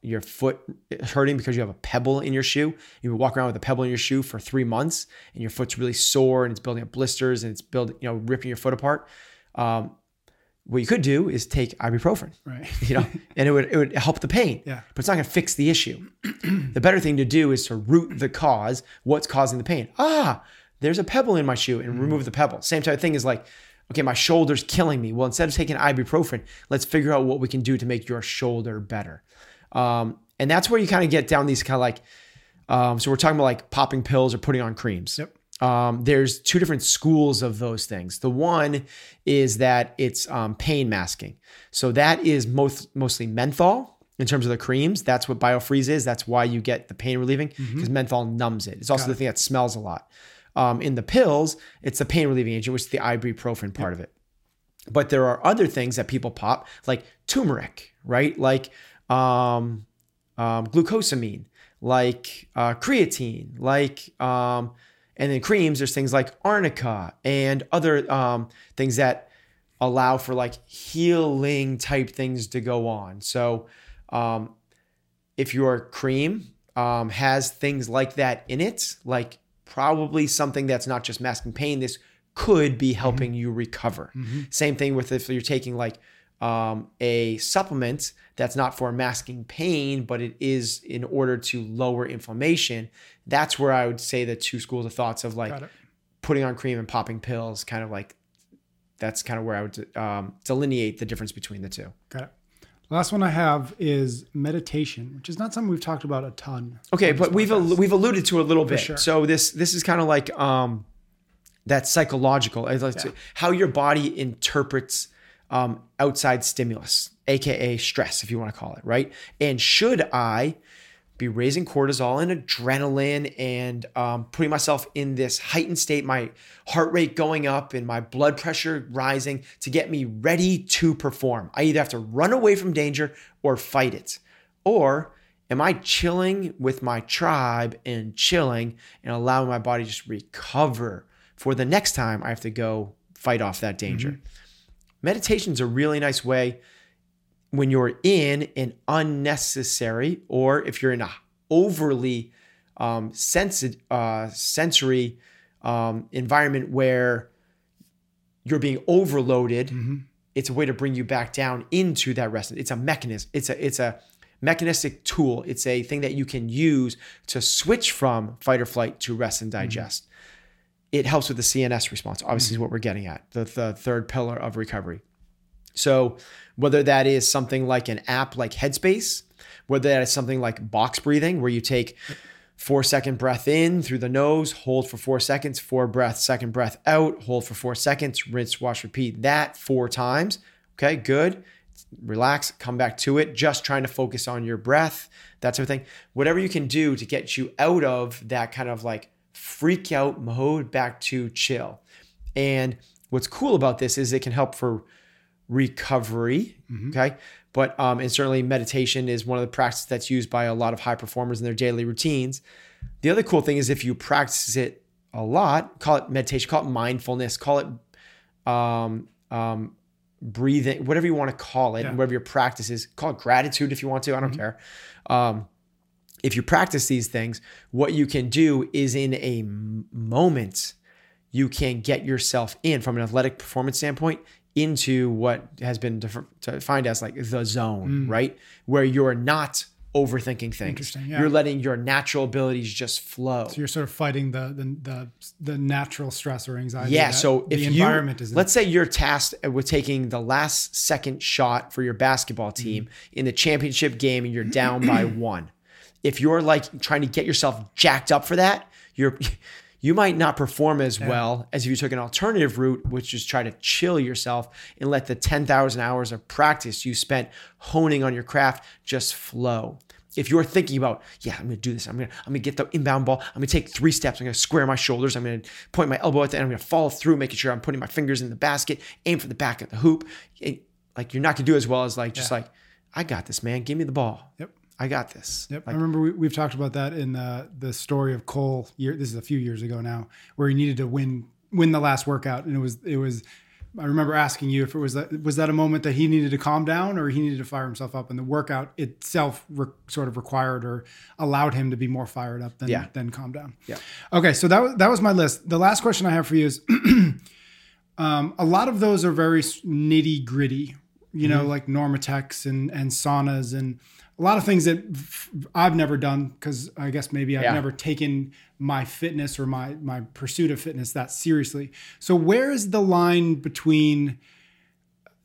your foot hurting because you have a pebble in your shoe. You walk around with a pebble in your shoe for three months, and your foot's really sore, and it's building up blisters, and it's building, you know, ripping your foot apart. Um, what you could do is take ibuprofen, Right. you know, and it would it would help the pain. Yeah. But it's not going to fix the issue. the better thing to do is to root the cause. What's causing the pain? Ah, there's a pebble in my shoe, and remove the pebble. Same type of thing is like, okay, my shoulder's killing me. Well, instead of taking ibuprofen, let's figure out what we can do to make your shoulder better. Um, and that's where you kind of get down these kind of like, um, so we're talking about like popping pills or putting on creams. Yep. Um, there's two different schools of those things. The one is that it's um, pain masking. So that is most mostly menthol in terms of the creams. That's what biofreeze is. That's why you get the pain relieving because menthol numbs it. It's also the thing that smells a lot. Um, in the pills, it's the pain relieving agent, which is the ibuprofen part of it. But there are other things that people pop, like turmeric, right? Like um, um, glucosamine, like uh, creatine, like um, and then creams. There's things like arnica and other um, things that allow for like healing type things to go on. So um, if your cream um, has things like that in it, like probably something that's not just masking pain, this could be helping you recover. Same thing with if you're taking like um, a supplement that's not for masking pain, but it is in order to lower inflammation. That's where I would say the two schools of thoughts of like putting on cream and popping pills, kind of like that's kind of where I would um, delineate the difference between the two. Got it. Last one I have is meditation, which is not something we've talked about a ton. Okay, but we've al- we've alluded to a little bit. sure. So this this is kind of like um, that psychological, to- how your body interprets um, outside stimulus, aka stress, if you want to call it, right? And should I be raising cortisol and adrenaline and um, putting myself in this heightened state, my heart rate going up and my blood pressure rising to get me ready to perform. I either have to run away from danger or fight it. Or am I chilling with my tribe and chilling and allowing my body to just recover for the next time I have to go fight off that danger? Meditation is a really nice way when you're in an unnecessary or if you're in a overly um, sensi- uh, sensory um, environment where you're being overloaded it's a way to bring you back down into that rest. It's a mechanism it's a it's a mechanistic tool. It's a thing that you can use to switch from fight or flight to rest and digest it helps with the cns response obviously is mm-hmm. what we're getting at the, the third pillar of recovery so whether that is something like an app like Headspace, whether that is something like box breathing, where you take four second breath in through the nose, hold for four seconds, four breath, second breath out, hold for four seconds, rinse, wash, repeat that four times. Okay, good. Relax, come back to it. Just trying to focus on your breath, that sort of thing. Whatever you can do to get you out of that kind of like freak out mode back to chill. And what's cool about this is it can help for recovery. Okay. But um, and certainly meditation is one of the practices that's used by a lot of high performers in their daily routines. The other cool thing is if you practice it a lot, call it meditation, call it mindfulness, call it um, um, breathing, whatever you want to call it, Yeah. and whatever your practice is, call it gratitude if you want to. I don't care. Um, if you practice these things, what you can do is in a moment, you can get yourself in from an athletic performance standpoint into what has been defined as like the zone, right? Where you're not overthinking things. Interesting, yeah. You're letting your natural abilities just flow. So you're sort of fighting the the the, the natural stress or anxiety. Yeah. So if the you environment is let's say you're tasked with taking the last second shot for your basketball team Mm-hmm. in the championship game and you're down by one. If you're like trying to get yourself jacked up for that, you're you might not perform as well as if you took an alternative route, which is try to chill yourself and let the 10,000 hours of practice you spent honing on your craft just flow. If you're thinking about, yeah, I'm gonna do this, I'm gonna, I'm gonna get the inbound ball, I'm gonna take three steps, I'm gonna square my shoulders, I'm gonna point my elbow at the end, I'm gonna follow through, making sure I'm putting my fingers in the basket, aim for the back of the hoop. It- like you're not gonna do as well as like just like, I got this, man. Give me the ball. Yep. I got this. Yep, Like, I remember we, we've talked about that in the the story of Cole. Year, this is a few years ago now, where he needed to win win the last workout, and it was it was I remember asking you if it was that was that a moment that he needed to calm down or he needed to fire himself up, and the workout itself re- sort of required or allowed him to be more fired up than Yeah. than calm down. Yeah. Okay, so that was that was my list. The last question I have for you is, um, a lot of those are very nitty gritty, you know, Mm-hmm. like NormaTecs and and saunas and a lot of things that I've never done because I guess maybe I've Yeah. never taken my fitness or my my pursuit of fitness that seriously. So where is the line between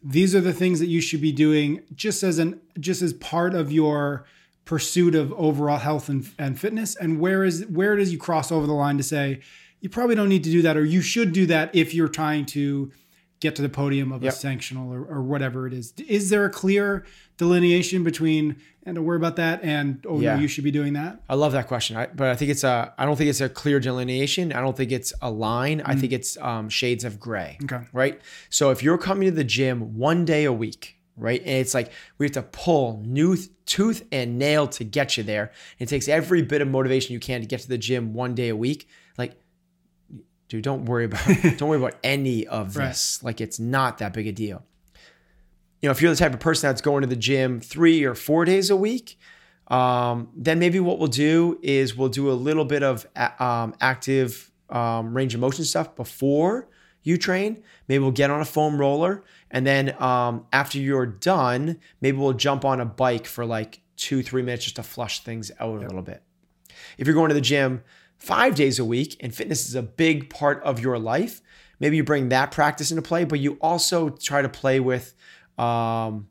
these are the things that you should be doing just as an just as part of your pursuit of overall health and, and fitness and where is where does you cross over the line to say you probably don't need to do that or you should do that if you're trying to get to the podium of Yep. a sanctional or, or whatever it is is there a clear delineation between and don't worry about that and oh Yeah. no you should be doing that I love that question, I, but I think it's a. I don't think it's a clear delineation. I don't think it's a line. I think it's um, shades of gray. Mm. Okay. Right. So if you're coming to the gym one day a week, right, and it's like we have to pull new tooth and nail to get you there. It takes every bit of motivation you can to get to the gym one day a week. Like, dude, don't worry about don't worry about any of Right. this. Like, it's not that big a deal. You know, if you're the type of person that's going to the gym three or four days a week, um, then maybe what we'll do is we'll do a little bit of a- um, active um, range of motion stuff before you train. Maybe we'll get on a foam roller, and then um, after you're done, maybe we'll jump on a bike for like two, three minutes just to flush things out a little bit. If you're going to the gym five days a week and fitness is a big part of your life, maybe you bring that practice into play, but you also try to play with, um,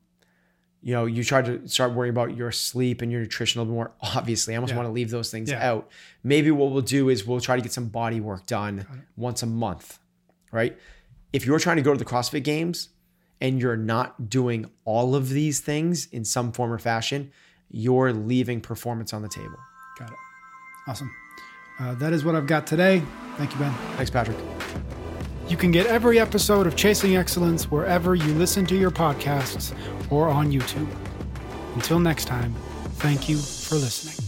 you know, you try to start worrying about your sleep and your nutrition a little more. Obviously, I almost Yeah. want to leave those things Yeah. out. Maybe what we'll do is we'll try to get some body work done once a month, right? If you're trying to go to the CrossFit Games and you're not doing all of these things in some form or fashion, you're leaving performance on the table. got it awesome uh, that is what I've got today thank you Ben Thanks, Patrick. You can get every episode of Chasing Excellence wherever you listen to your podcasts or on YouTube. Until next time, thank you for listening.